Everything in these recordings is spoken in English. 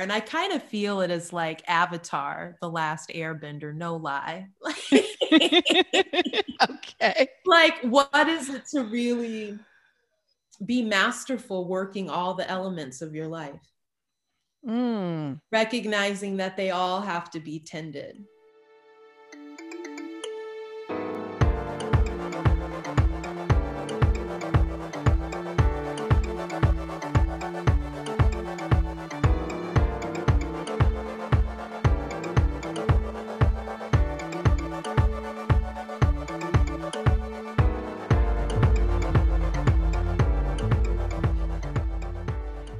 And I kind of feel it as like Avatar, the last airbender, no lie. okay. Like, what is it to really be masterful working all the elements of your life? Mm. Recognizing that they all have to be tended.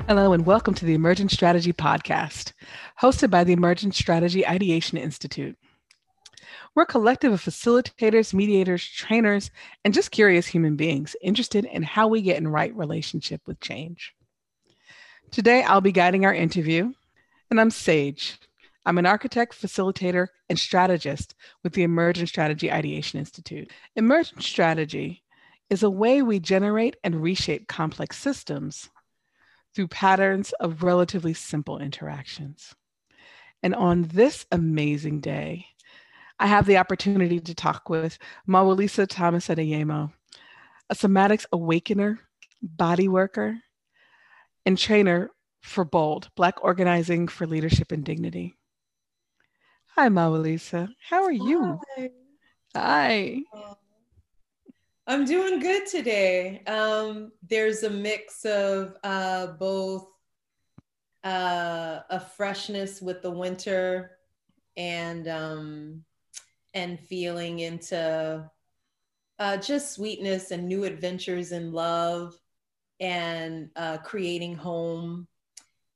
Hello, and welcome to the Emergent Strategy Podcast, hosted by the Emergent Strategy Ideation Institute. We're a collective of facilitators, mediators, trainers, and just curious human beings interested in how we get in right relationship with change. Today, I'll be guiding our interview, and I'm Sage. I'm an architect, facilitator, and strategist with the Emergent Strategy Ideation Institute. Emergent strategy is a way we generate and reshape complex systems through patterns of relatively simple interactions. And on this amazing day, I have the opportunity to talk with MawuLisa Thomas Adeyemo, a somatics awakener, body worker, and trainer for BOLD, Black Organizing for Leadership and Dignity. Hi, MawuLisa. How are you? Hi. Hi. Um, I'm doing good today. Um, there's a mix of uh, both uh, a freshness with the winter and um, and feeling into uh, just sweetness and new adventures in love and uh, creating home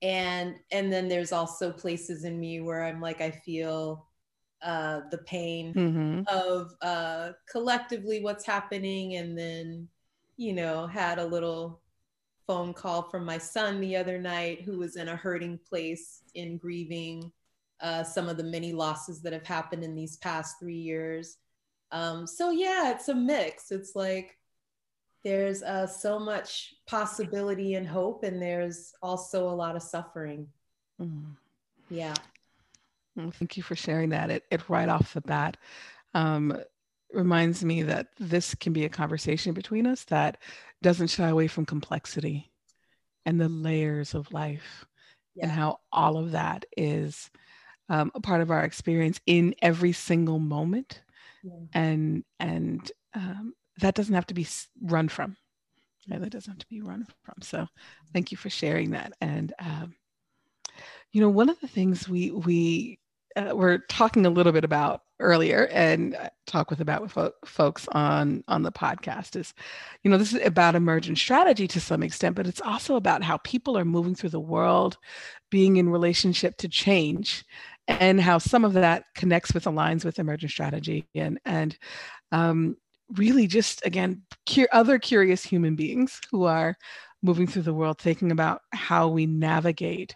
and and then there's also places in me where I'm like I feel uh, the pain Mm-hmm. of uh, collectively what's happening and then you know had a little phone call from my son the other night who was in a hurting place in grieving uh, some of the many losses that have happened in these past three years um, so yeah it's a mix it's like there's uh, so much possibility and hope and there's also a lot of suffering Mm. yeah Well, thank you for sharing that. It, it right off the bat um, reminds me that this can be a conversation between us that doesn't shy away from complexity and the layers of life and how all of that is um, a part of our experience in every single moment Yeah. and and um, that doesn't have to be run from right? that doesn't have to be run from so thank you for sharing that and um, you know one of the things we we uh, were talking a little bit about earlier and uh, talk with about with fo- folks on on the podcast is you know this is about emergent strategy to some extent but it's also about how people are moving through the world being in relationship to change and how some of that connects with aligns with emergent strategy and and um, really just again cu- other curious human beings who are moving through the world thinking about how we navigate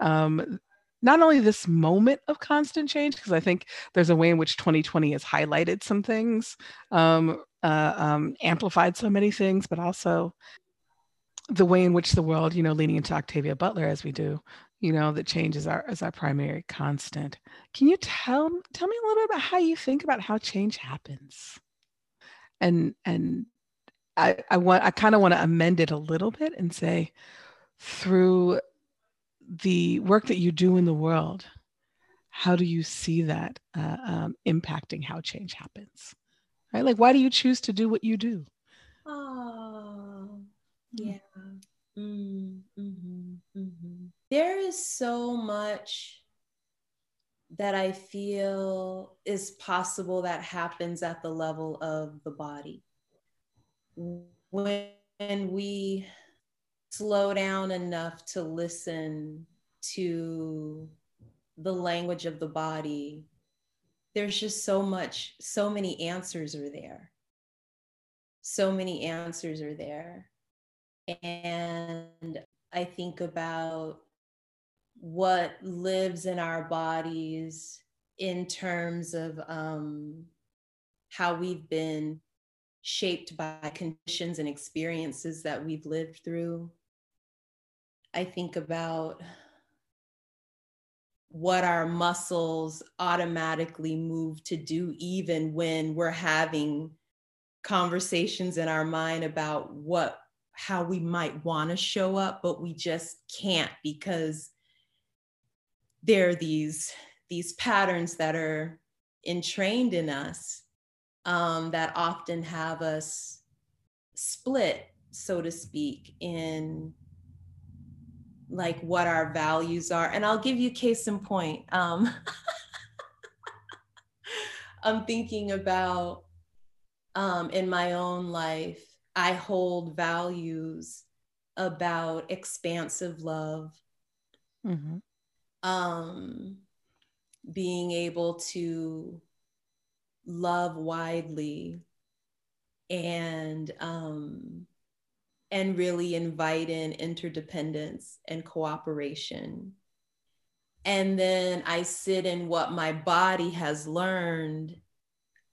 um, not only this moment of constant change because i think there's a way in which 2020 has highlighted some things um, uh, um, amplified so many things but also the way in which the world you know leaning into octavia butler as we do you know that change is our is our primary constant. Can you tell tell me a little bit about how you think about how change happens? And and i i want i kind of want to amend it a little bit and say through the work that you do in the world how do you see that uh, um, impacting how change happens right like why do you choose to do what you do Oh, yeah. Mm, mhm, mhm. There is so much that I feel is possible that happens at the level of the body. When we slow down enough to listen to the language of the body, there's just so much, so many answers are there so many answers are there. And I think about what lives in our bodies in terms of um, how we've been shaped by conditions and experiences that we've lived through. I think about what our muscles automatically move to do, even when we're having conversations in our mind about what how we might want to show up but we just can't because there are these these patterns that are entrained in us um, that often have us split so to speak in like what our values are and i'll give you case in point um, i'm thinking about um, in my own life, I hold values about expansive love, mm-hmm. um, being able to love widely, and um, and really invite in interdependence and cooperation. And then I sit in what my body has learned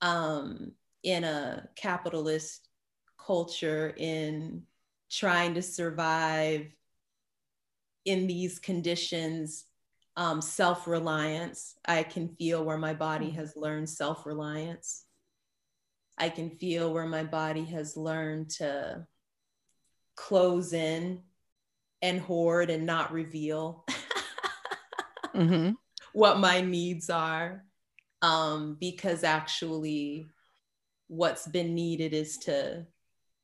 um, in a capitalist culture in trying to survive in these conditions um, self-reliance i can feel where my body has learned self-reliance i can feel where my body has learned to close in and hoard and not reveal mm-hmm. what my needs are um, because actually what's been needed is to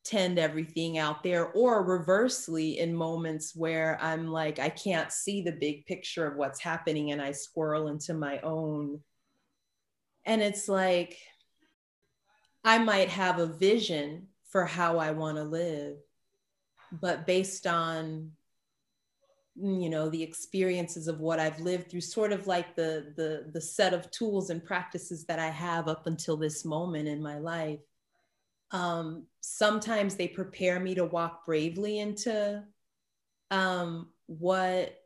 tend everything out there or reversely in moments where i'm like i can't see the big picture of what's happening and i squirrel into my own and it's like i might have a vision for how i want to live but based on you know the experiences of what i've lived through sort of like the the the set of tools and practices that i have up until this moment in my life um sometimes they prepare me to walk bravely into um what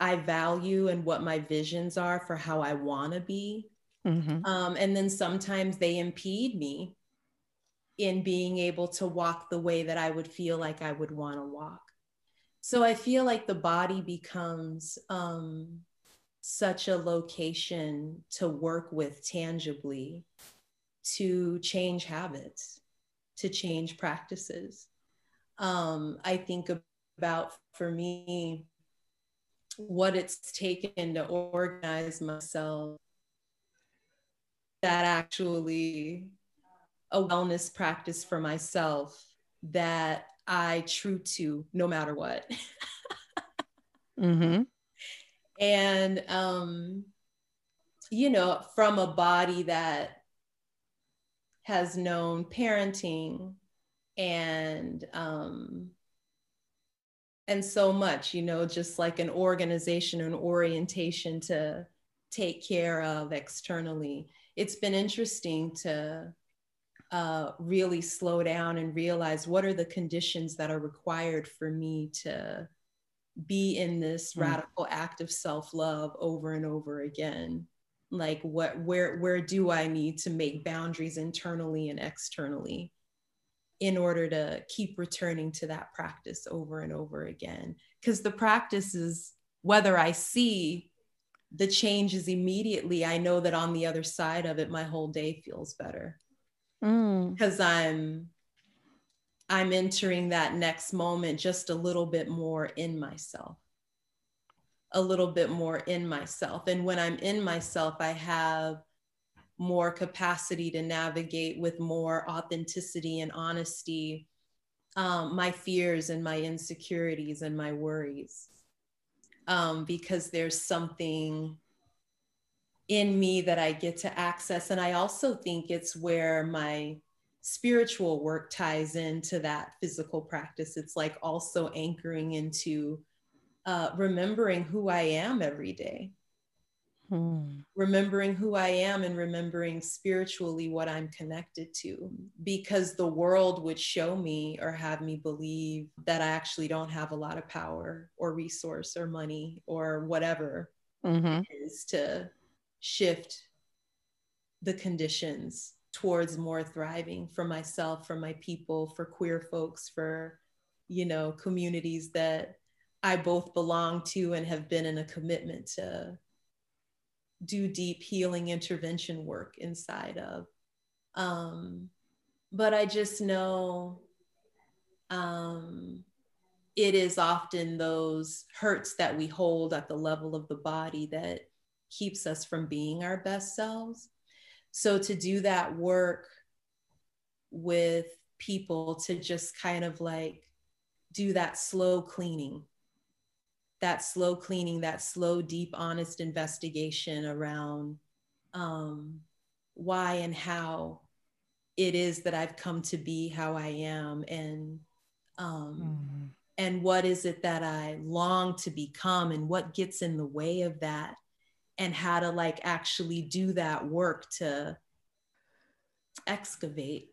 i value and what my visions are for how i want to be mm-hmm. um and then sometimes they impede me in being able to walk the way that i would feel like i would want to walk so I feel like the body becomes um, such a location to work with tangibly, to change habits, to change practices. Um, I think about for me what it's taken to organize myself that actually a wellness practice for myself that I true to no matter what. mm-hmm. And, um, you know, from a body that has known parenting and, um, and so much, you know, just like an organization and orientation to take care of externally. It's been interesting to uh, really slow down and realize what are the conditions that are required for me to be in this mm. radical act of self-love over and over again? Like what where where do i need to make boundaries internally and externally in order to keep returning to that practice over and over again? Because the practice is whether i see the changes immediately i know that on the other side of it my whole day feels better because mm. i'm i'm entering that next moment just a little bit more in myself a little bit more in myself and when i'm in myself i have more capacity to navigate with more authenticity and honesty um, my fears and my insecurities and my worries um, because there's something in me that I get to access. And I also think it's where my spiritual work ties into that physical practice. It's like also anchoring into uh, remembering who I am every day. Hmm. Remembering who I am and remembering spiritually what I'm connected to, because the world would show me or have me believe that I actually don't have a lot of power or resource or money or whatever mm-hmm. is to shift the conditions towards more thriving for myself, for my people, for queer folks, for, you know, communities that I both belong to and have been in a commitment to do deep healing intervention work inside of. Um, but I just know um, it is often those hurts that we hold at the level of the body that keeps us from being our best selves. So to do that work with people to just kind of like do that slow cleaning, that slow cleaning, that slow, deep, honest investigation around um, why and how it is that I've come to be how I am and um, mm-hmm. and what is it that I long to become and what gets in the way of that and how to like actually do that work to excavate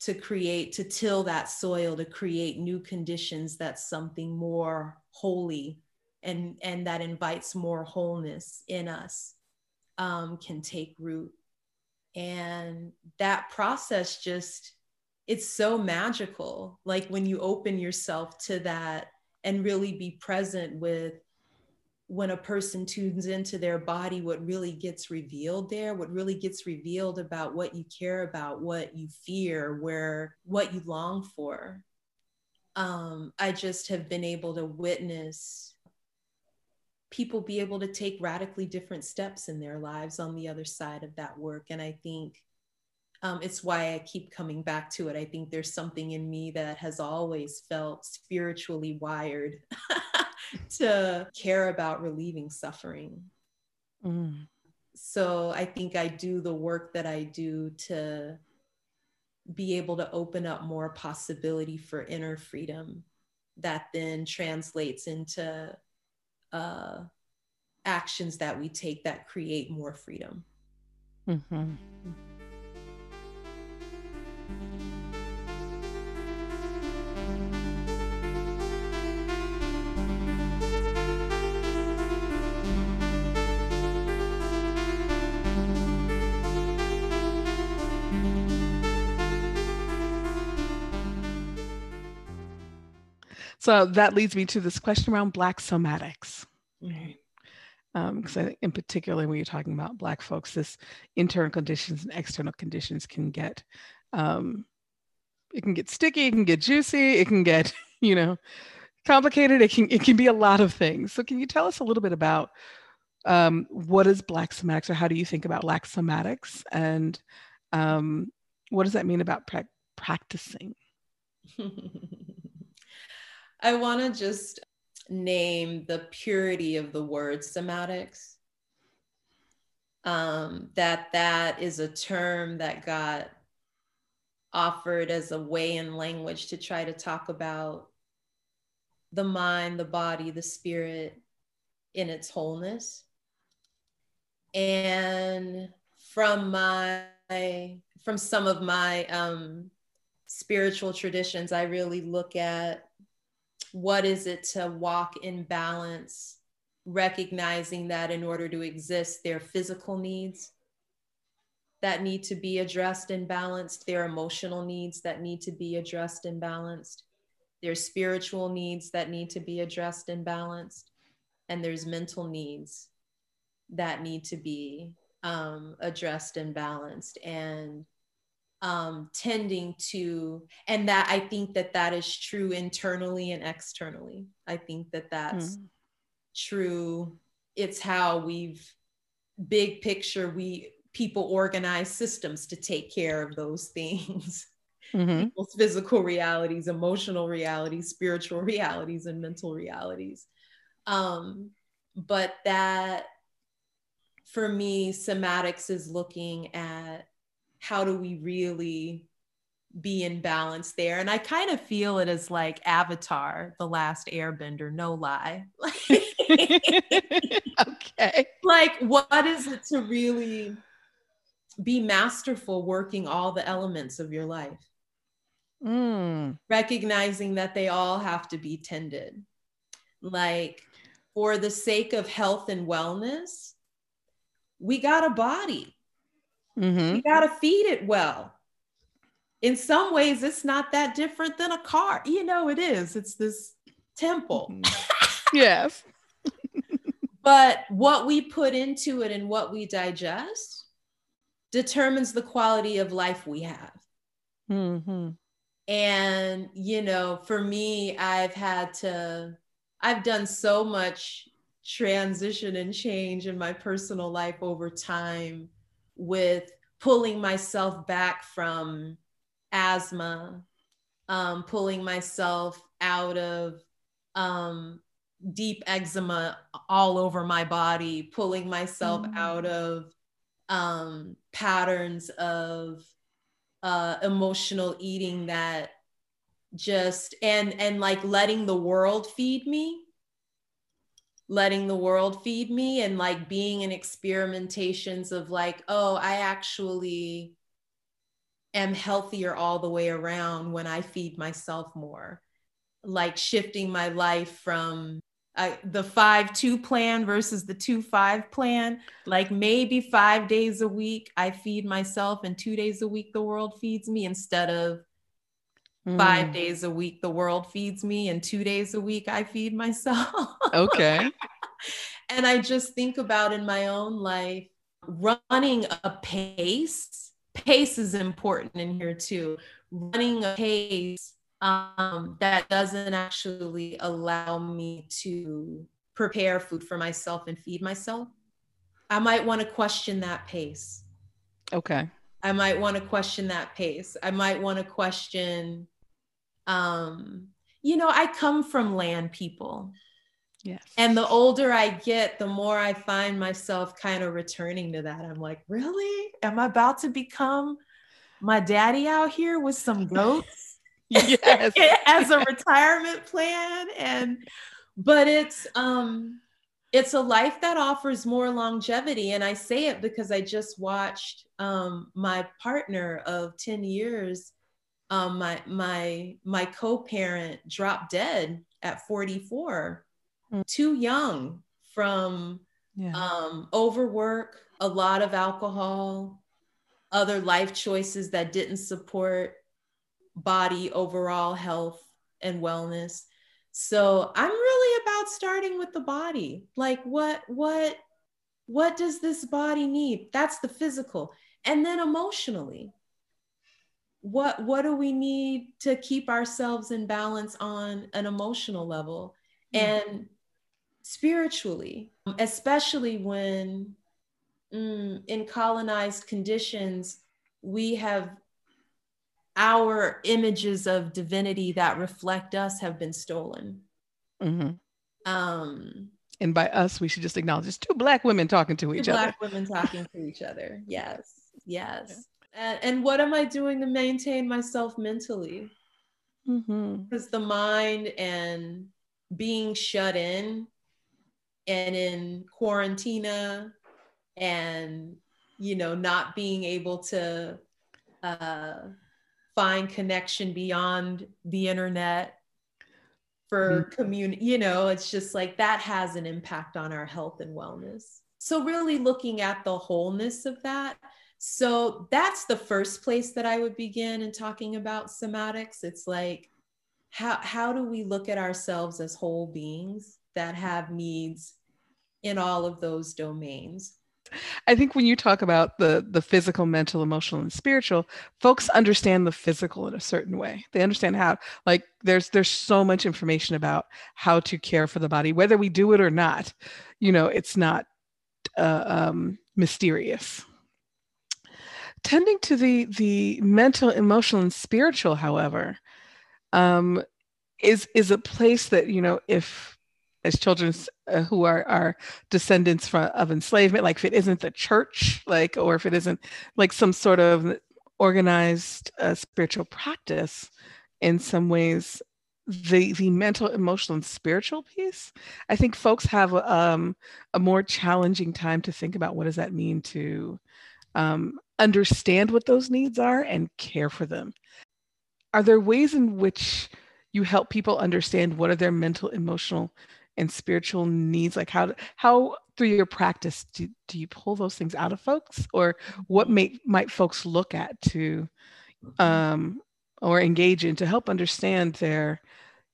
to create to till that soil to create new conditions that's something more holy and and that invites more wholeness in us um, can take root. And that process just it's so magical. Like when you open yourself to that and really be present with when a person tunes into their body what really gets revealed there what really gets revealed about what you care about what you fear where what you long for um, i just have been able to witness people be able to take radically different steps in their lives on the other side of that work and i think um, it's why I keep coming back to it. I think there's something in me that has always felt spiritually wired to care about relieving suffering. Mm. So I think I do the work that I do to be able to open up more possibility for inner freedom that then translates into uh, actions that we take that create more freedom. Mm-hmm. So that leads me to this question around Black somatics. Because um, I think, in particular, when you're talking about Black folks, this internal conditions and external conditions can get um, it can get sticky, it can get juicy, it can get you know complicated. It can it can be a lot of things. So can you tell us a little bit about um, what is Black somatics, or how do you think about Black somatics, and um, what does that mean about pra- practicing? I want to just name the purity of the word somatics. Um, that that is a term that got offered as a way in language to try to talk about the mind, the body, the spirit in its wholeness. And from my from some of my um, spiritual traditions, I really look at what is it to walk in balance, recognizing that in order to exist, there are physical needs that need to be addressed and balanced, there are emotional needs that need to be addressed and balanced, there's spiritual needs that need to be addressed and balanced, and there's mental needs that need to be um, addressed and balanced. And um, tending to, and that I think that that is true internally and externally. I think that that's mm. true. It's how we've, big picture, we people organize systems to take care of those things. Mm-hmm. People's physical realities, emotional realities, spiritual realities, and mental realities. Um, but that for me, somatics is looking at how do we really be in balance there? And I kind of feel it as like Avatar, the last airbender, no lie. okay. Like, what is it to really be masterful working all the elements of your life? Mm. Recognizing that they all have to be tended. Like, for the sake of health and wellness, we got a body Mm-hmm. You got to feed it well. In some ways, it's not that different than a car. You know, it is. It's this temple. Mm-hmm. yes. but what we put into it and what we digest determines the quality of life we have. Mm-hmm. And, you know, for me, I've had to, I've done so much transition and change in my personal life over time with pulling myself back from asthma, um, pulling myself out of um, deep eczema all over my body, pulling myself mm. out of um, patterns of uh, emotional eating that just and and like letting the world feed me letting the world feed me and like being in experimentations of like oh i actually am healthier all the way around when i feed myself more. Like shifting my life from uh, the five two plan versus the two five plan. Like maybe five days a week i feed myself and two days a week the world feeds me instead of mm. five days a week the world feeds me and two days a week i feed myself okay and i just think about in my own life running a pace pace is important in here too running a pace um, that doesn't actually allow me to prepare food for myself and feed myself, I might want to question that pace. Okay. I might want to question that pace. I might want to question, um, you know, I come from land people. Yes. And the older I get, the more I find myself kind of returning to that. I'm like, really? Am I about to become my daddy out here with some goats? yes. as a retirement plan and but it's um it's a life that offers more longevity and i say it because i just watched um my partner of 10 years um my my my co-parent dropped dead at 44 mm. too young from yeah. um overwork a lot of alcohol other life choices that didn't support body overall health and wellness. So I'm really about starting with the body. Like what what what does this body need? That's the physical. And then emotionally. What what do we need to keep ourselves in balance on an emotional level mm-hmm. and spiritually, especially when mm, in colonized conditions we have our images of divinity that reflect us have been stolen. Mm-hmm. Um, and by us, we should just acknowledge it's two black women talking to each black other. Black women talking to each other. Yes, yes. And, and, what am I doing to maintain myself mentally? Because mm-hmm. the mind and being shut in and in quarantina and you know not being able to uh, find connection beyond the internet for mm-hmm. community you know it's just like that has an impact on our health and wellness so really looking at the wholeness of that so that's the first place that i would begin in talking about somatics it's like how how do we look at ourselves as whole beings that have needs in all of those domains I think when you talk about the the physical, mental, emotional, and spiritual, folks understand the physical in a certain way. They understand how like there's there's so much information about how to care for the body, whether we do it or not. You know, it's not uh, um, mysterious. Tending to the the mental, emotional, and spiritual, however, um, is is a place that you know if as children uh, who are are descendants from, of enslavement like if it isn't the church like or if it isn't like some sort of organized uh, spiritual practice in some ways the the mental emotional and spiritual piece i think folks have um, a more challenging time to think about what does that mean to um, understand what those needs are and care for them. Are there ways in which you help people understand what are their mental emotional and spiritual needs? Like how how through your practice do, do you pull those things out of folks? Or what may, might folks look at to um, or engage in to help understand their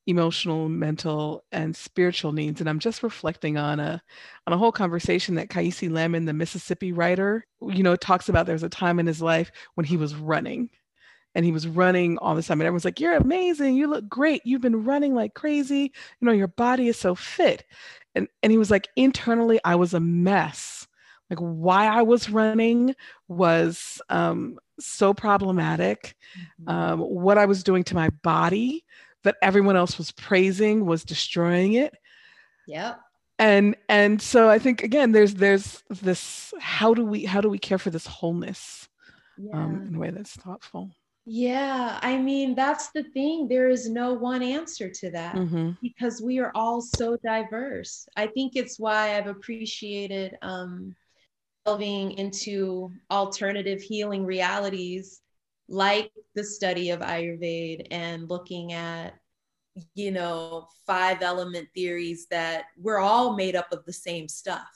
emotional, mental, and spiritual needs. And I'm just reflecting on a on a whole conversation that Kiese Laymon, the Mississippi writer, you know, talks about. There's a time in his life when he was running. And he was running all the time. And everyone's like, You're amazing. You look great. You've been running like crazy. You know, your body is so fit. And and he was like, internally, I was a mess. Like why I was running was um, so problematic. Mm-hmm. Um, what I was doing to my body that everyone else was praising was destroying it. Yeah. And and so I think again, there's there's this how do we how do we care for this wholeness yeah. um, in a way that's thoughtful. Yeah, I mean that's the thing. There is no one answer to that mm-hmm. because we are all so diverse. I think it's why I've appreciated um, delving into alternative healing realities like the study of Ayurveda and looking at, you know, five element theories that we're all made up of the same stuff.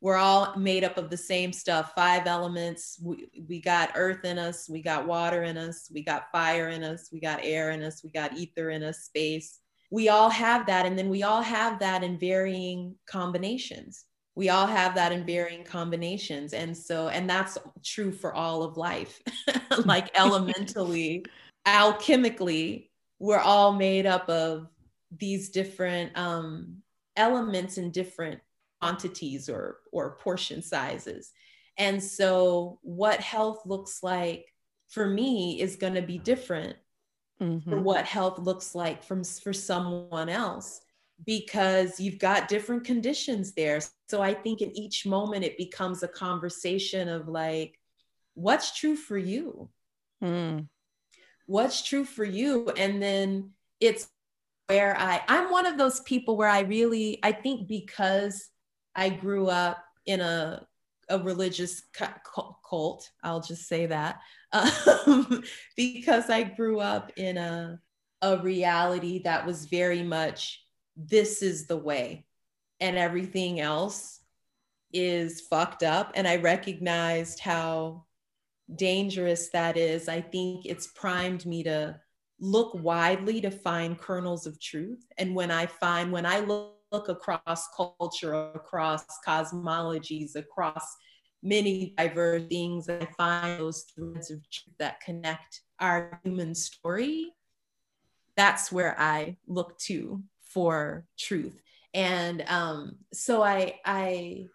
We're all made up of the same stuff, five elements. We, we got earth in us, we got water in us, we got fire in us, we got air in us, we got ether in us, space. We all have that. And then we all have that in varying combinations we all have that in varying combinations. And so and that's true for all of life. Like elementally alchemically we're all made up of these different um, elements in different quantities or or portion sizes. And so what health looks like for me is going to be different mm-hmm. for what health looks like from for someone else because you've got different conditions there. So I think in each moment it becomes a conversation of like, what's true for you? Mm. What's true for you? And then it's where I, I'm one of those people where I really, I think because I grew up in a, a religious cult, I'll just say that, um, because I grew up in a, a reality that was very much this is the way. And everything else is fucked up. And i recognized how dangerous that is. I think it's primed me to look widely to find kernels of truth. And when i find when i look, look across culture across cosmologies across many diverse things i find those threads of truth that connect our human story that's where i look to for truth. And um, so i i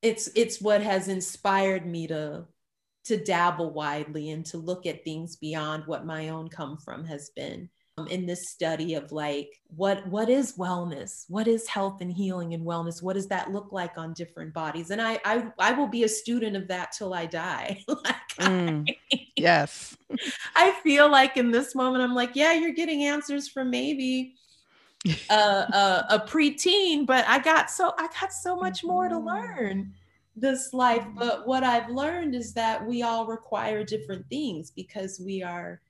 it's it's what has inspired me to to dabble widely and to look at things beyond what my own come from has been um, in this study of like what what is wellness? What is health and healing and wellness? What does that look like on different bodies? And i i, I will be a student of that till i die. Like mm, I, yes. I feel like in this moment i'm like yeah you're getting answers from maybe a, a, a preteen, but I got so I got so much more to mm-hmm. learn this life. But what I've learned is that we all require different things because we are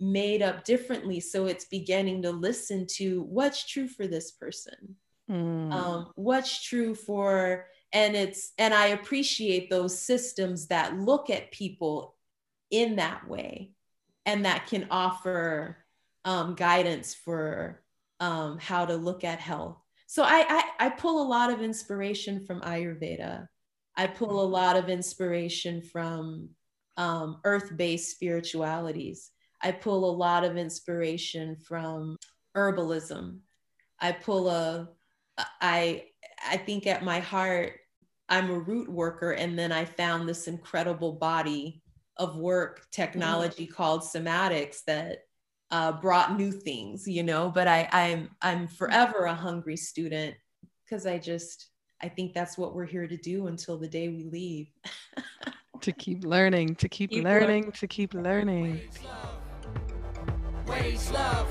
made up differently. So it's beginning to listen to what's true for this person, mm. um, what's true for, and it's and I appreciate those systems that look at people in that way and that can offer um, guidance for um, how to look at health. So I, I, I pull a lot of inspiration from Ayurveda. I pull a lot of inspiration from um, earth-based spiritualities. I pull a lot of inspiration from herbalism. I pull a, I, I think at my heart, I'm a root worker, and then I found this incredible body of work technology mm-hmm. called somatics that uh, brought new things, you know. But I, I'm I'm forever a hungry student because I just I think that's what we're here to do until the day we leave. to keep learning, to keep, keep learning, learning, to keep learning. Ways love.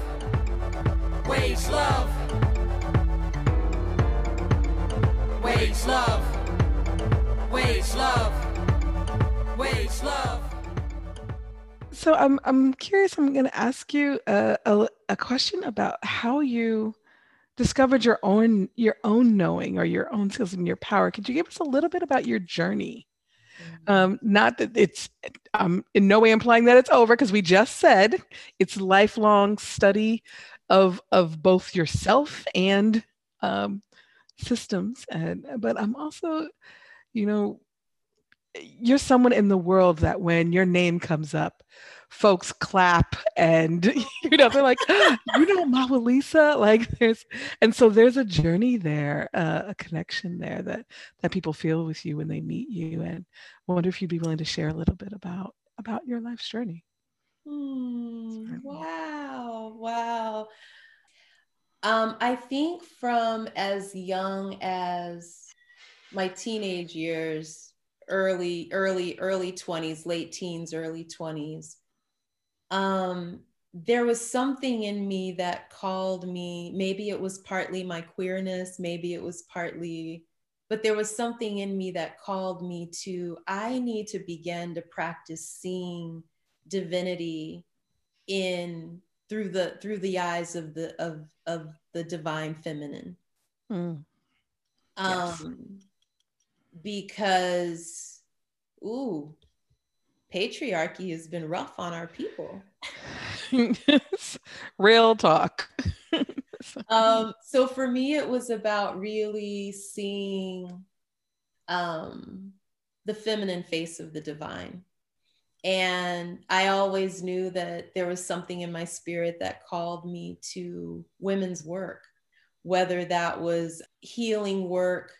Ways love. Ways love. Ways love. Ways love so I'm I'm curious. I'm going to ask you a, a, a question about how you discovered your own your own knowing or your own skills and your power. Could you give us a little bit about your journey? Mm-hmm. Um, not that it's I'm in no way implying that it's over because we just said it's lifelong study of of both yourself and um, systems. And but I'm also, you know, you're someone in the world that when your name comes up, folks clap and you know they're like, you know, MawuLisa. Like there's and so there's a journey there, uh, a connection there that that people feel with you when they meet you. And I wonder if you'd be willing to share a little bit about about your life's journey. Mm, wow, wow. Um, I think from as young as my teenage years, early, early, early 20s, late teens, early 20s, um, there was something in me that called me. Maybe it was partly my queerness, maybe it was partly, but there was something in me that called me to, I need to begin to practice seeing divinity in through the through the eyes of the of of the divine feminine mm. yes. Because ooh patriarchy has been rough on our people. Real talk. Um so for me it was about really seeing um the feminine face of the divine. And I always knew that there was something in my spirit that called me to women's work, whether that was healing work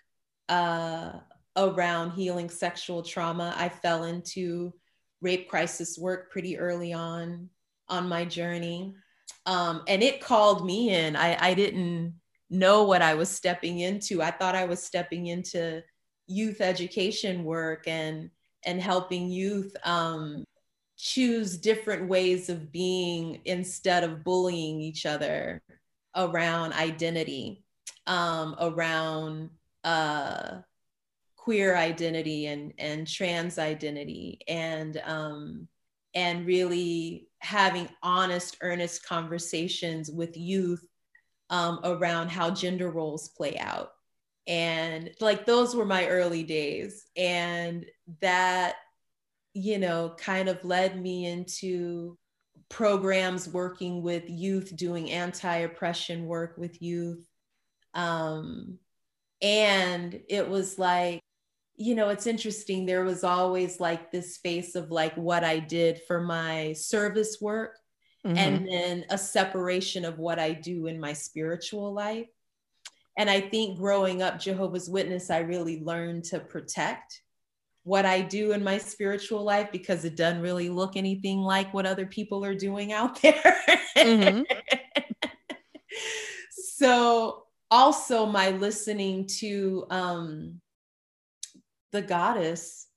uh, around healing sexual trauma. I fell into rape crisis work pretty early on on my journey. Um, and it called me in. I, I didn't know what I was stepping into. I thought I was stepping into youth education work and and helping youth um, choose different ways of being instead of bullying each other around identity, um, around uh, queer identity and, and trans identity, and um, and really having honest, earnest conversations with youth um, around how gender roles play out. And like those were my early days. And that you know kind of led me into programs working with youth doing anti-oppression work with youth. Um, and it was like you know it's interesting there was always like this space of like what i did for my service work mm-hmm. and then a separation of what i do in my spiritual life and I think growing up Jehovah's Witness, I really learned to protect what I do in my spiritual life because it doesn't really look anything like what other people are doing out there. Mm-hmm. so, also my listening to um, the goddess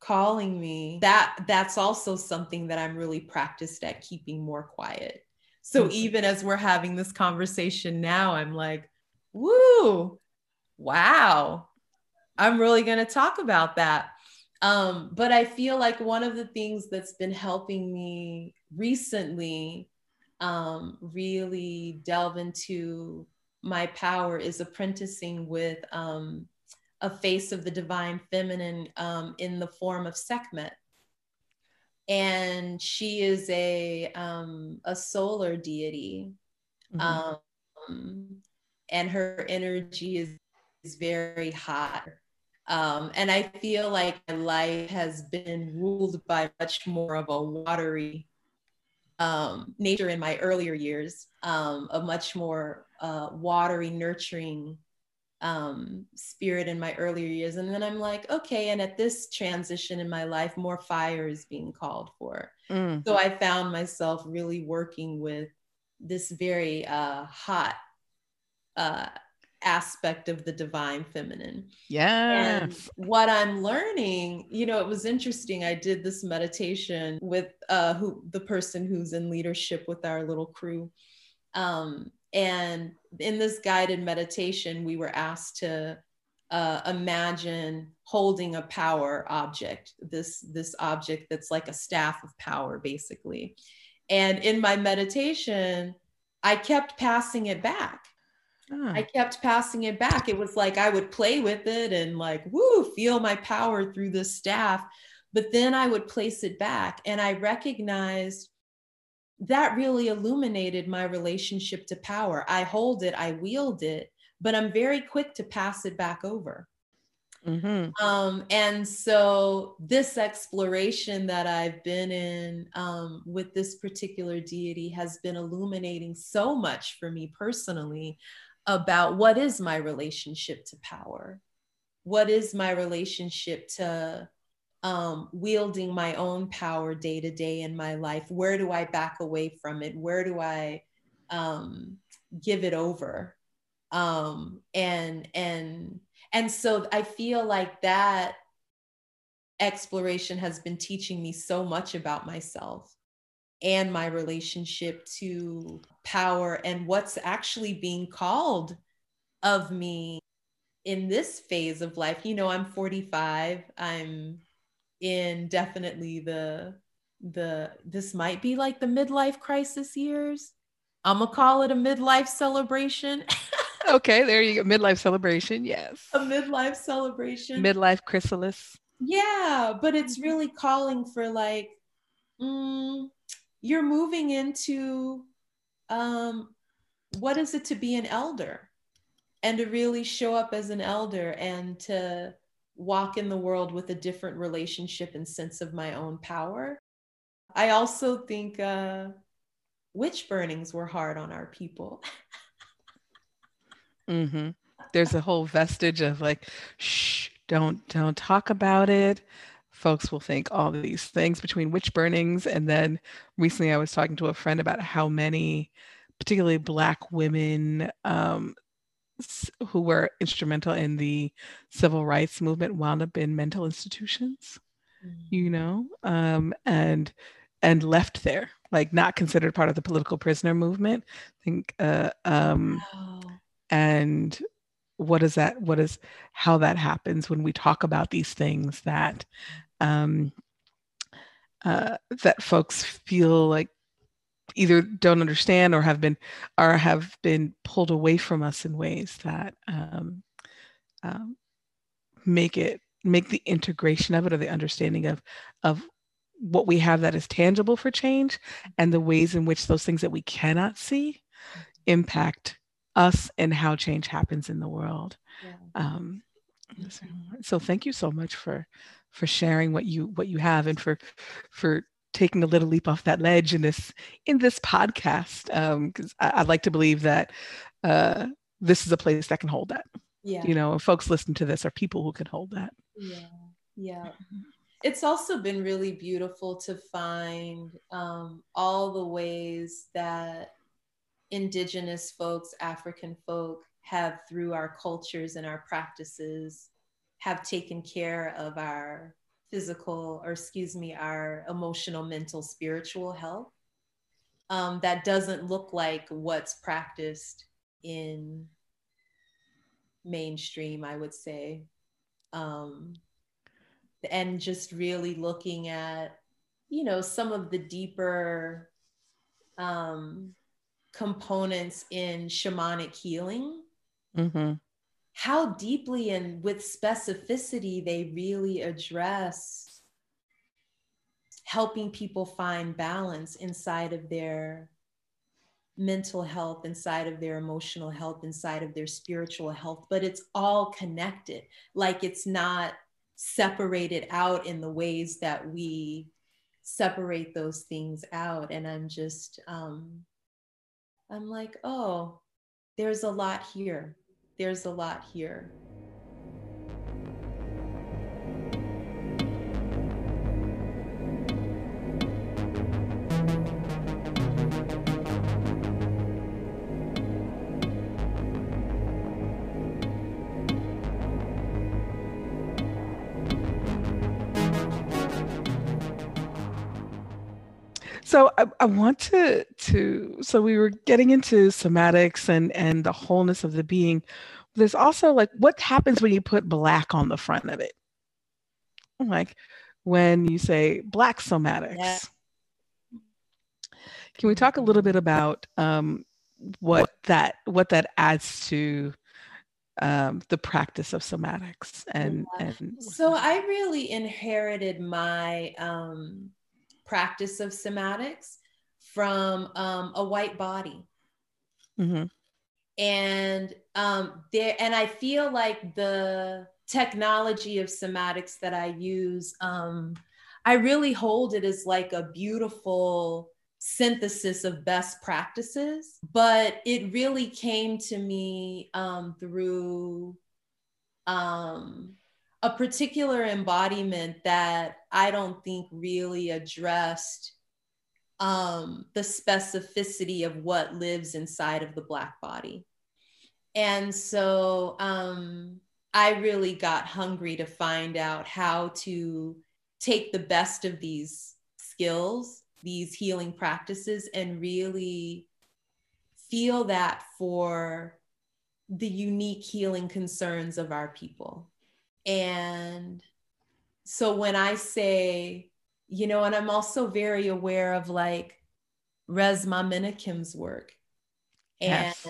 calling me that that's also something that i'm really practiced at keeping more quiet so mm-hmm. even as we're having this conversation now i'm like woo, wow, I'm really going to talk about that. Um, but I feel like one of the things that's been helping me recently um, really delve into my power is apprenticing with um, a face of the divine feminine um, in the form of Sekhmet. And she is a, um, a solar deity. Mm-hmm. Um, and her energy is, is very hot. Um, and I feel like my life has been ruled by much more of a watery um, nature in my earlier years, um, a much more uh, watery, nurturing um, spirit in my earlier years. And then I'm like, okay, and at this transition in my life, more fire is being called for. Mm. So I found myself really working with this very uh, hot uh, aspect of the divine feminine. Yeah. And what I'm learning, you know, it was interesting. I did this meditation with uh, who the person who's in leadership with our little crew. Um, and in this guided meditation, we were asked to uh, imagine holding a power object, this, this object that's like a staff of power, basically. And in my meditation, I kept passing it back I kept passing it back. It was like I would play with it and like, woo, feel my power through this staff. But then I would place it back and I recognized that really illuminated my relationship to power. I hold it, I wield it, but I'm very quick to pass it back over. Mm-hmm. Um, and so, this exploration that I've been in um, with this particular deity has been illuminating so much for me personally about what is my relationship to power? What is my relationship to um, wielding my own power day to day in my life? Where do I back away from it? Where do I um, give it over? Um, and and and so I feel like that exploration has been teaching me so much about myself and my relationship to power and what's actually being called of me in this phase of life. You know, I'm 45. I'm in definitely the the this might be like the midlife crisis years. I'm gonna call it a midlife celebration. okay, there you go. Midlife celebration. Yes. A midlife celebration. Midlife chrysalis. Yeah, but it's really calling for like, mm, you're moving into um, what is it to be an elder and to really show up as an elder and to walk in the world with a different relationship and sense of my own power. I also think uh, witch burnings were hard on our people. Mm-hmm. There's a whole vestige of like, shh, don't don't talk about it. Folks will think all these things between witch burnings, and then recently I was talking to a friend about how many, particularly Black women, um, who were instrumental in the civil rights movement wound up in mental institutions mm-hmm. you know um, and and left there like not considered part of the political prisoner movement i think uh, um, wow and what is that what is how that happens when we talk about these things that um, uh, that folks feel like either don't understand or have been or have been pulled away from us in ways that um, um, make it make the integration of it or the understanding of of what we have that is tangible for change and the ways in which those things that we cannot see impact us and how change happens in the world. Yeah. Um, so thank you so much for for sharing what you what you have and for for taking a little leap off that ledge in this in this podcast because um, I'd like to believe that uh, this is a place that can hold that. Yeah. You know, folks listen to this are people who can hold that. Yeah. Yeah. It's also been really beautiful to find um, all the ways that indigenous folks, African folk have through our cultures and our practices have taken care of our physical or excuse me our emotional mental spiritual health um, that doesn't look like what's practiced in mainstream i would say um, and just really looking at you know some of the deeper um, components in shamanic healing, mm-hmm. How deeply and with specificity they really address helping people find balance inside of their mental health, inside of their emotional health, inside of their spiritual health, but it's all connected. Like it's not separated out in the ways that we separate those things out. And I'm just, um, I'm like, oh, there's a lot here. There's a lot here. So I, I, want to to so we were getting into somatics and and the wholeness of the being. There's also like what happens when you put black on the front of it. Like when you say black somatics. Yeah. Can we talk a little bit about um, what that what that adds to um, the practice of somatics and, and so I really inherited my um, practice of somatics from um, a white body. Mm-hmm. And um, there, and I feel like the technology of somatics that I use, um, I really hold it as like a beautiful synthesis of best practices, but it really came to me um, through um, a particular embodiment that I don't think really addressed um, the specificity of what lives inside of the Black body. And so um, I really got hungry to find out how to take the best of these skills, these healing practices, and really feel that for the unique healing concerns of our people. And so when I say, you know, and I'm also very aware of like Resmaa Menakem's work and yes.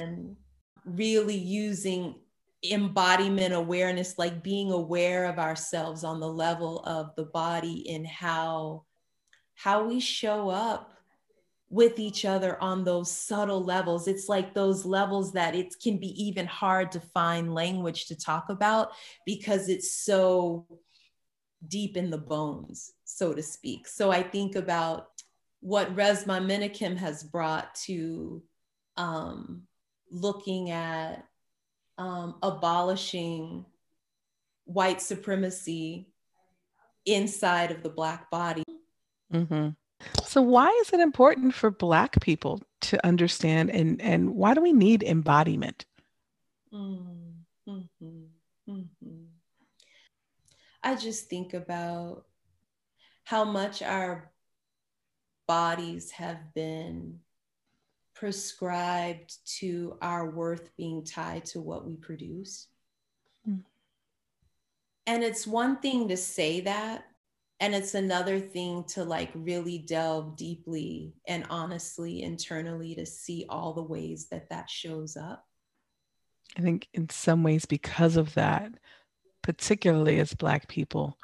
really using embodiment awareness, like being aware of ourselves on the level of the body and how how we show up with each other on those subtle levels. It's like those levels that it can be even hard to find language to talk about because it's so deep in the bones, so to speak. So I think about what Resmaa Menakem has brought to um, looking at um, abolishing white supremacy inside of the Black body. Mm-hmm. So why is it important for Black people to understand and, and why do we need embodiment? Mm-hmm. Mm-hmm. I just think about how much our bodies have been prescribed to our worth being tied to what we produce. Mm. And it's one thing to say that, and it's another thing to like really delve deeply and honestly internally to see all the ways that that shows up. I think in some ways because of that particularly as black people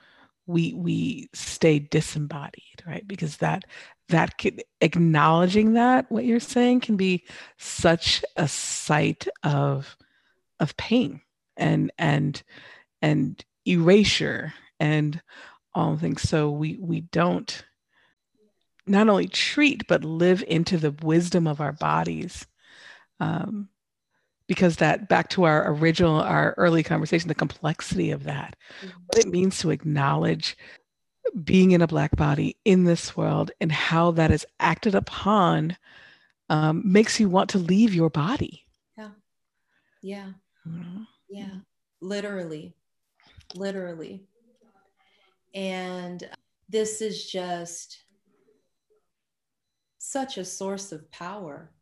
we we stay disembodied right? Because that that could acknowledging that what you're saying can be such a site of of pain and and and erasure and all things. So we we don't not only treat but live into the wisdom of our bodies. Um, because that back to our original our early conversation the complexity of that mm-hmm. what it means to acknowledge being in a black body in this world and how that is acted upon um, makes you want to leave your body yeah yeah mm-hmm. yeah literally literally and this is just such a source of power.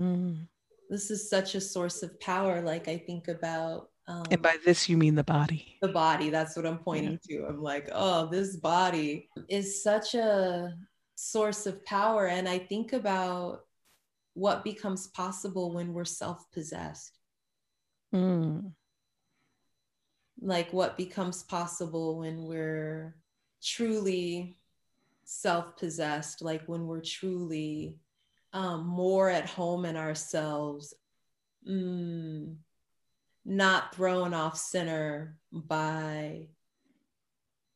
Mm. This is such a source of power. Like I think about. Um, and by this, you mean the body. The body. That's what I'm pointing yeah. to. I'm like, oh, this body is such a source of power. And I think about what becomes possible when we're self possessed. Mm like what becomes possible when we're truly self-possessed like when we're truly um, more at home in ourselves mm, not thrown off center by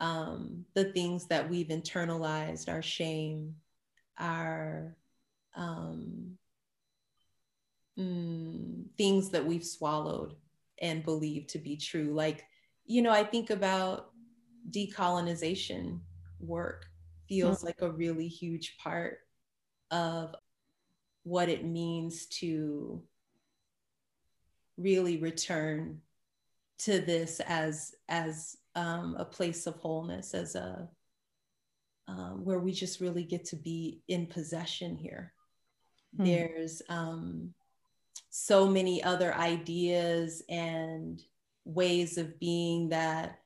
um, the things that we've internalized our shame our um, mm, things that we've swallowed and believed to be true. Like you know, I think about decolonization work feels mm-hmm. like a really huge part of what it means to really return to this as as um, a place of wholeness as a um, where we just really get to be in possession here mm-hmm. there's um, so many other ideas and ways of being that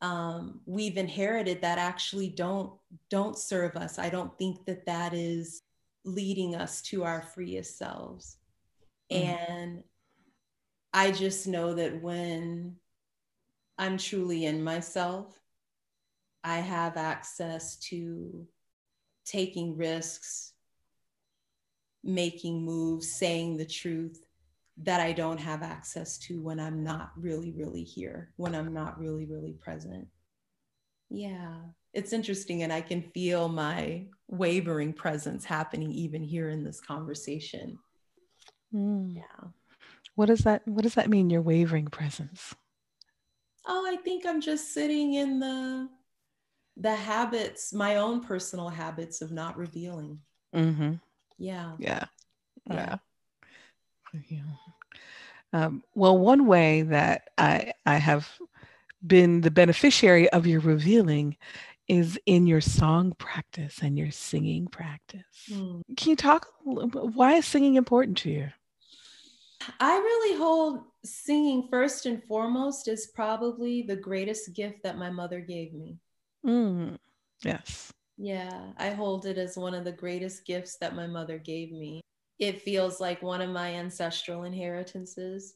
um, we've inherited that actually don't don't serve us i don't think that that is leading us to our freest selves mm. and i just know that when i'm truly in myself i have access to taking risks making moves, saying the truth that I don't have access to when I'm not really, really here, when I'm not really, really present. Yeah, it's interesting. And I can feel my wavering presence happening even here in this conversation. Mm. Yeah. What does that what does that mean, your wavering presence? Oh, I think I'm just sitting in the the habits, my own personal habits of not revealing. Mm-hmm. Yeah. Yeah. Yeah. yeah. Um, well, one way that I I have been the beneficiary of your revealing is in your song practice and your singing practice. Mm. Can you talk? Why is singing important to you? I really hold singing first and foremost as probably the greatest gift that my mother gave me. Mm. Yes. Yeah, I hold it as one of the greatest gifts that my mother gave me. It feels like one of my ancestral inheritances.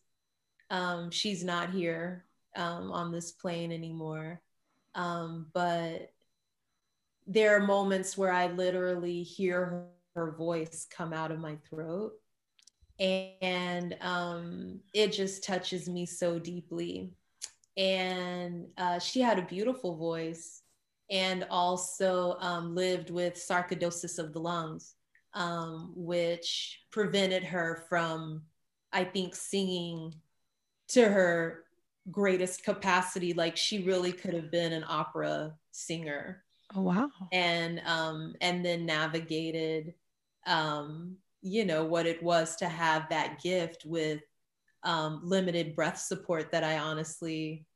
Um, she's not here um, on this plane anymore. Um, but there are moments where I literally hear her, her voice come out of my throat. And um, it just touches me so deeply. And uh, she had a beautiful voice and also um, lived with sarcoidosis of the lungs, um, which prevented her from, I think, singing to her greatest capacity. Like she really could have been an opera singer. Oh wow! And um, and then navigated, um, you know, what it was to have that gift with um, limited breath support that I honestly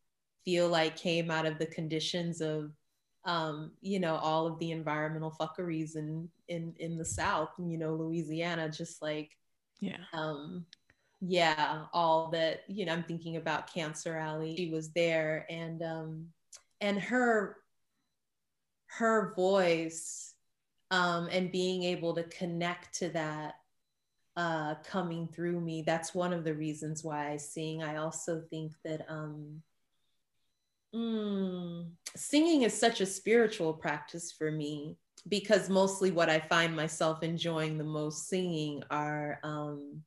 feel like came out of the conditions of um, you know, all of the environmental fuckeries in in in the South, you know, Louisiana, just like yeah, um, yeah, all that, you know, I'm thinking about Cancer Alley. She was there and um and her her voice um and being able to connect to that uh coming through me, that's one of the reasons why I sing. I also think that um mm, singing is such a spiritual practice for me because mostly what I find myself enjoying the most singing are um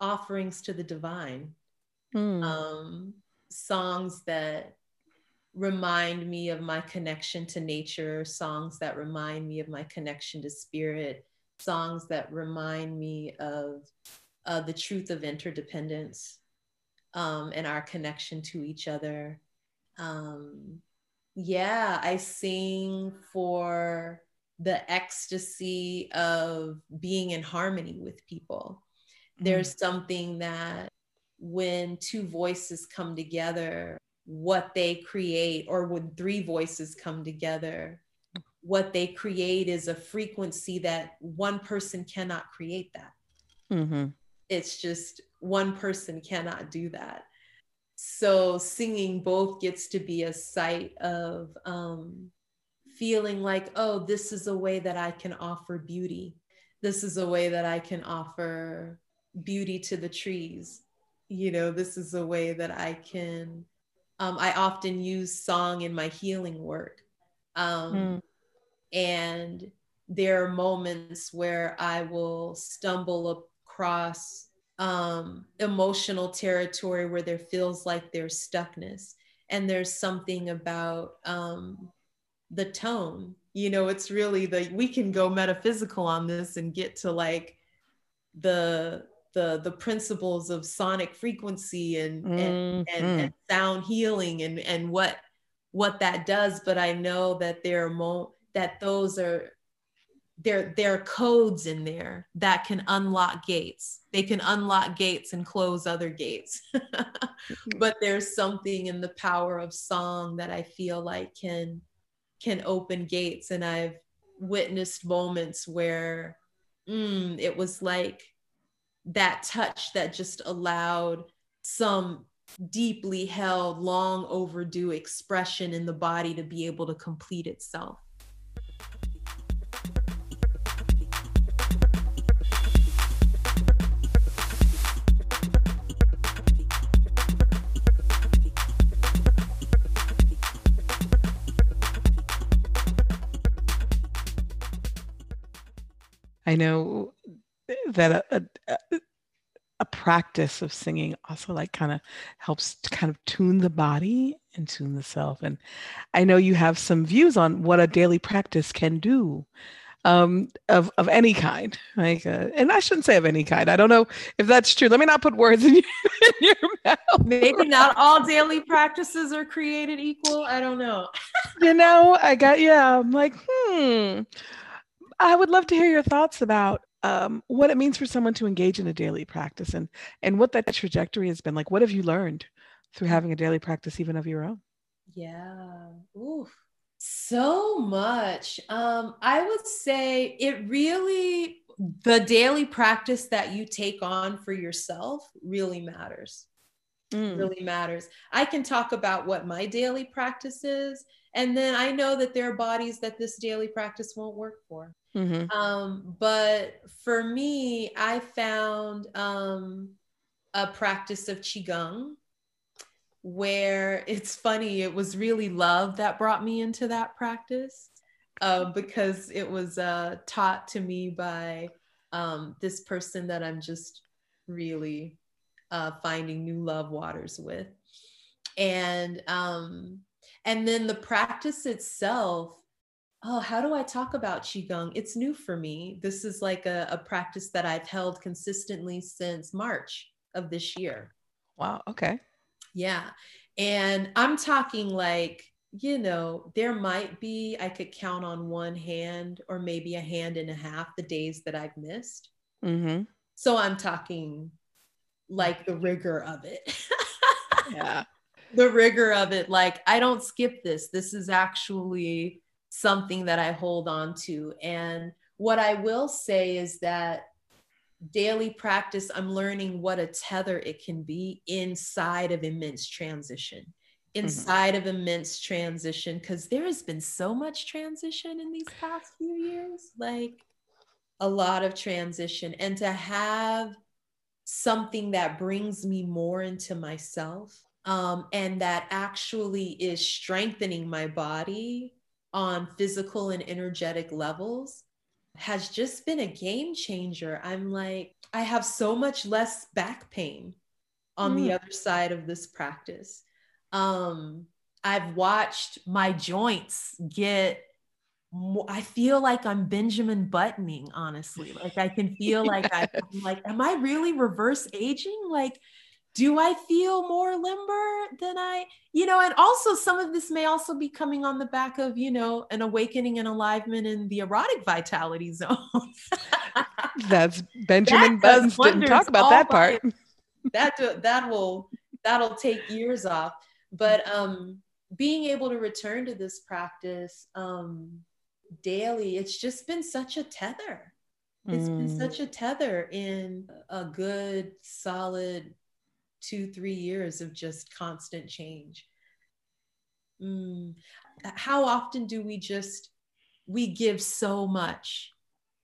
offerings to the divine, mm. um, songs that remind me of my connection to nature, songs that remind me of my connection to spirit, songs that remind me of uh, the truth of interdependence um, and our connection to each other. Um, yeah, I sing for the ecstasy of being in harmony with people there's mm. something that when two voices come together, what they create, or when three voices come together, what they create is a frequency that one person cannot create that. Mm-hmm. It's just one person cannot do that. So singing both gets to be a site of um, feeling like, oh, this is a way that I can offer beauty. This is a way that I can offer beauty to the trees. You know, this is a way that I can, um, I often use song in my healing work. Um, mm. And there are moments where I will stumble across um, emotional territory where there feels like there's stuckness. And there's something about um, the tone. You know, it's really the, we can go metaphysical on this and get to like the the the principles of sonic frequency and mm, and, and, mm. and, sound healing and and what what that does but i know that there are mo that those are there there are codes in there that can unlock gates. They can unlock gates and close other gates. But there's something in the power of song that i feel like can can open gates. And i've witnessed moments where mm, it was like that touch that just allowed some deeply held, long overdue expression in the body to be able to complete itself. I know that a, a, a practice of singing also like kind of helps to kind of tune the body and tune the self. And I know you have some views on what a daily practice can do um, of of any kind. Like, uh, and I shouldn't say of any kind. I don't know if that's true. Let me not put words in, in your mouth. Maybe not all daily practices are created equal. I don't know. you know, I got yeah. I'm like, hmm. I would love to hear your thoughts about um, what it means for someone to engage in a daily practice and and what that trajectory has been like. What have you learned through having a daily practice, even of your own? Yeah. Oof. So much. Um, I would say it really, the daily practice that you take on for yourself really matters. Mm. Really matters. I can talk about what my daily practice is, and then I know that there are bodies that this daily practice won't work for. Mm-hmm. Um, but for me, I found um, a practice of Qigong where it's funny, it was really love that brought me into that practice uh, because it was uh, taught to me by um, this person that I'm just really uh, finding new love waters with. And um, and then the practice itself oh, how do I talk about Qigong? It's new for me. This is like a, a, practice that I've held consistently since March of this year. Wow. Okay. Yeah. And I'm talking like, you know, there might be, I could count on one hand or maybe a hand and a half the days that I've missed. Mm-hmm. So I'm talking like the rigor of it. yeah. The rigor of it. Like, I don't skip this. This is actually something that I hold on to. And what I will say is that daily practice, I'm learning what a tether it can be inside of immense transition. Mm-hmm. Inside mm-hmm. of immense transition, because there has been so much transition in these past few years, like a lot of transition. And to have something that brings me more into myself um, and that actually is strengthening my body on physical and energetic levels has just been a game changer. I'm like, I have so much less back pain on mm. the other side of this practice. Um, I've watched my joints get I feel like I'm Benjamin buttoning, honestly. Like I can feel like I, am like, am I really reverse aging? Like do I feel more limber than I, you know, and also some of this may also be coming on the back of, you know, an awakening and alignment in the erotic vitality zone. That's Benjamin that Buttons didn't talk about that part. that that will that'll take years off. But um being able to return to this practice um daily, it's just been such a tether. It's mm. been such a tether in a good, solid two, three years of just constant change. Mm. How often do we just we give so much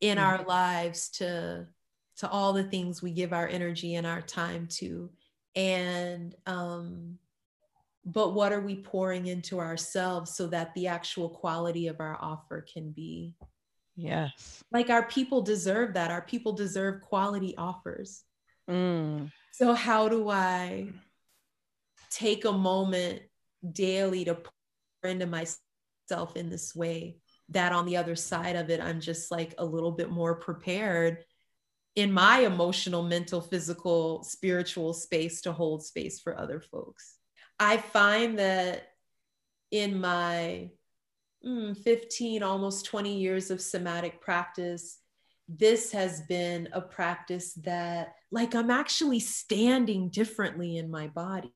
in mm. our lives to to all the things we give our energy and our time to and um but what are we pouring into ourselves so that the actual quality of our offer can be yes like our people deserve that our people deserve quality offers mm. So, how do I take a moment daily to pour into myself in this way that on the other side of it, I'm just like a little bit more prepared in my emotional, mental, physical, spiritual space to hold space for other folks? I find that in my mm, 15, almost 20 years of somatic practice, this has been a practice that like i'm actually standing differently in my body.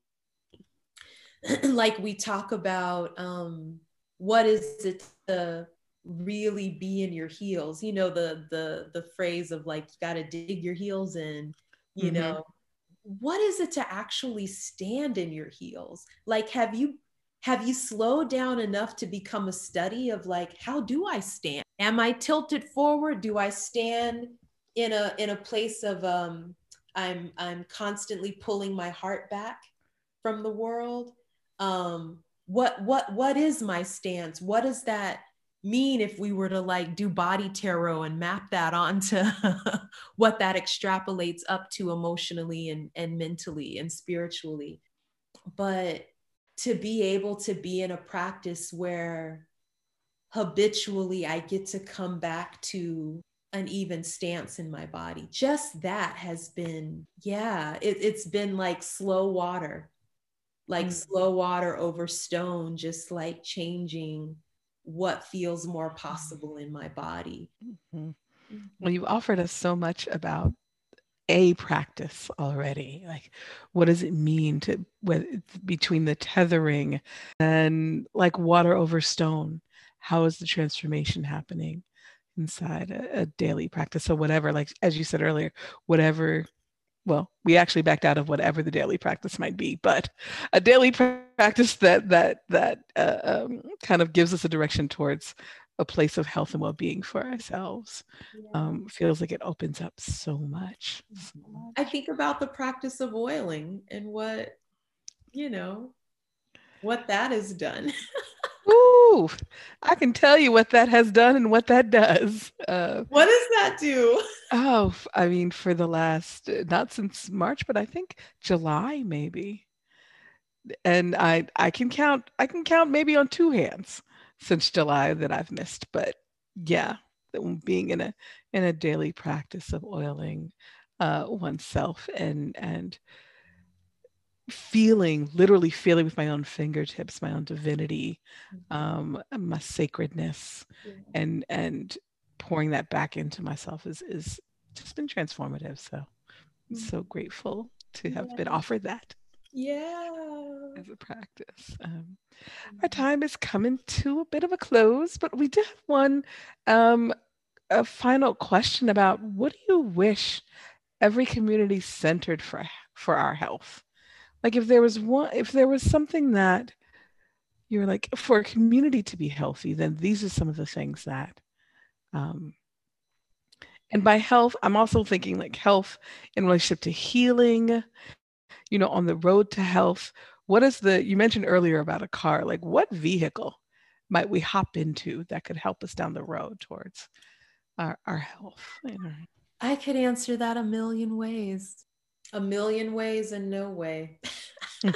Like we talk about um what is it to really be in your heels? You know the the the phrase of like you got to dig your heels in you mm-hmm. know. What is it to actually stand in your heels? Like have you have you slowed down enough to become a study of like how do i stand am i tilted forward? Do i stand in a in a place of um i'm i'm constantly pulling my heart back from the world? Um what what what is my stance? What does that mean if we were to like do body tarot and map that onto what that extrapolates up to emotionally and, and mentally and spiritually. But to be able to be in a practice where habitually I get to come back to an even stance in my body. Just that has been, yeah, it, has been like slow water, like mm. slow water over stone, just like changing what feels more possible in my body. Mm-hmm. Well, you've offered us so much about a practice already. Like, what does it mean to with, between the tethering and like water over stone? How is the transformation happening inside a, a daily practice? So, whatever, like as you said earlier, whatever well, we actually backed out of whatever the daily practice might be, but a daily practice that that that uh, um, kind of gives us a direction towards a place of health and well-being for ourselves yeah. um, feels like it opens up so much, so much. I think about the practice of oiling and what you know what that has done. Ooh, I can tell you what that has done and what that does. Uh, what does that do? Oh, I mean, for the last, not since March, but I think July maybe. And I, I can count, I can count maybe on two hands since July that I've missed. But yeah, being in a in a daily practice of oiling uh, oneself and and feeling, literally feeling with my own fingertips, my own divinity, mm-hmm. um, my sacredness, yeah. and and pouring that back into myself is is just been transformative. So I'm so mm-hmm. grateful to have yeah. been offered that. Yeah. As a practice. Um, our mm-hmm. time is coming to a bit of a close, but we did have one um, a final question about what do you wish every community centered for for our health? Like if there was one if there was something that you're like for a community to be healthy then these are some of the things that um and by health i'm also thinking like health in relationship to healing you know on the road to health. What is the you mentioned earlier about a car like what vehicle might we hop into that could help us down the road towards our, our health? I could answer that a million ways a million ways and no way.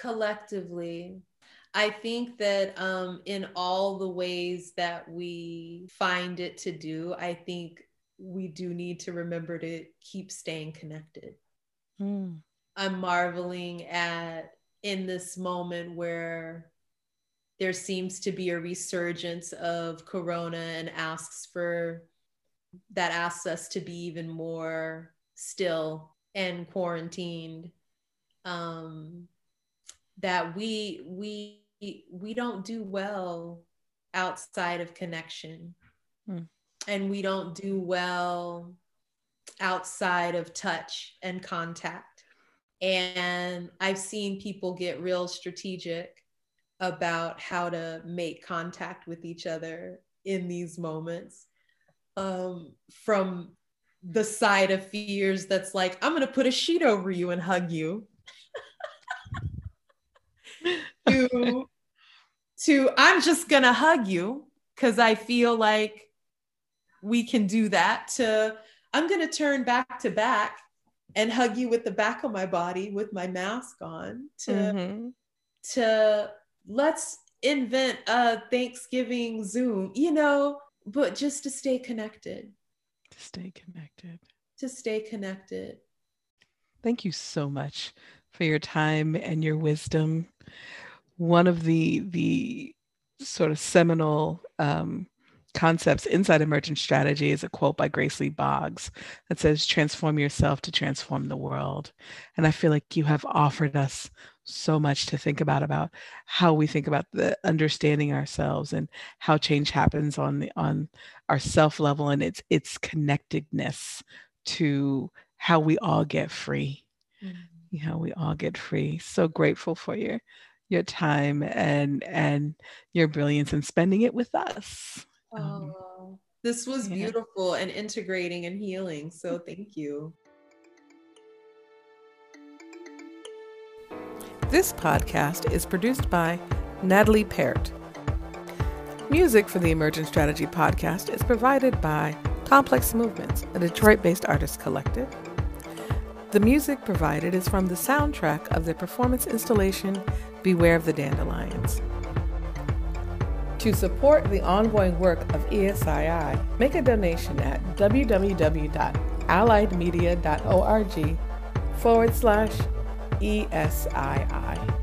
Collectively, I think that um, in all the ways that we find it to do, I think we do need to remember to keep staying connected. Mm. I'm marveling at in this moment where there seems to be a resurgence of corona and asks for that asks us to be even more still and quarantined um, that we we we don't do well outside of connection hmm. and we don't do well outside of touch and contact and i've seen people get real strategic about how to make contact with each other in these moments um, from the side of fears that's like, I'm going to put a sheet over you and hug you. to, to, I'm just going to hug you because I feel like we can do that. To, I'm going to turn back to back and hug you with the back of my body with my mask on. To, mm-hmm. to, let's invent a Thanksgiving Zoom, you know, but just to stay connected. To stay connected. To stay connected. Thank you so much for your time and your wisdom. One of the the sort of seminal um, concepts inside emergent strategy is a quote by Grace Lee Boggs that says, Transform yourself to transform the world. And I feel like you have offered us so much to think about about how we think about the understanding ourselves and how change happens on the on our self level and its its connectedness to how we all get free. Mm-hmm. how we all get free. So grateful for your your time and and your brilliance and spending it with us. Um, oh, this was yeah. beautiful and integrating and healing. So thank you This podcast is produced by Natalie Parrott. Music for the Emergent Strategy podcast is provided by Complex Movements, a Detroit based artist collective. The music provided is from the soundtrack of the performance installation Beware of the Dandelions. To support the ongoing work of ESII, make a donation at www.alliedmedia.org forward slash ESII.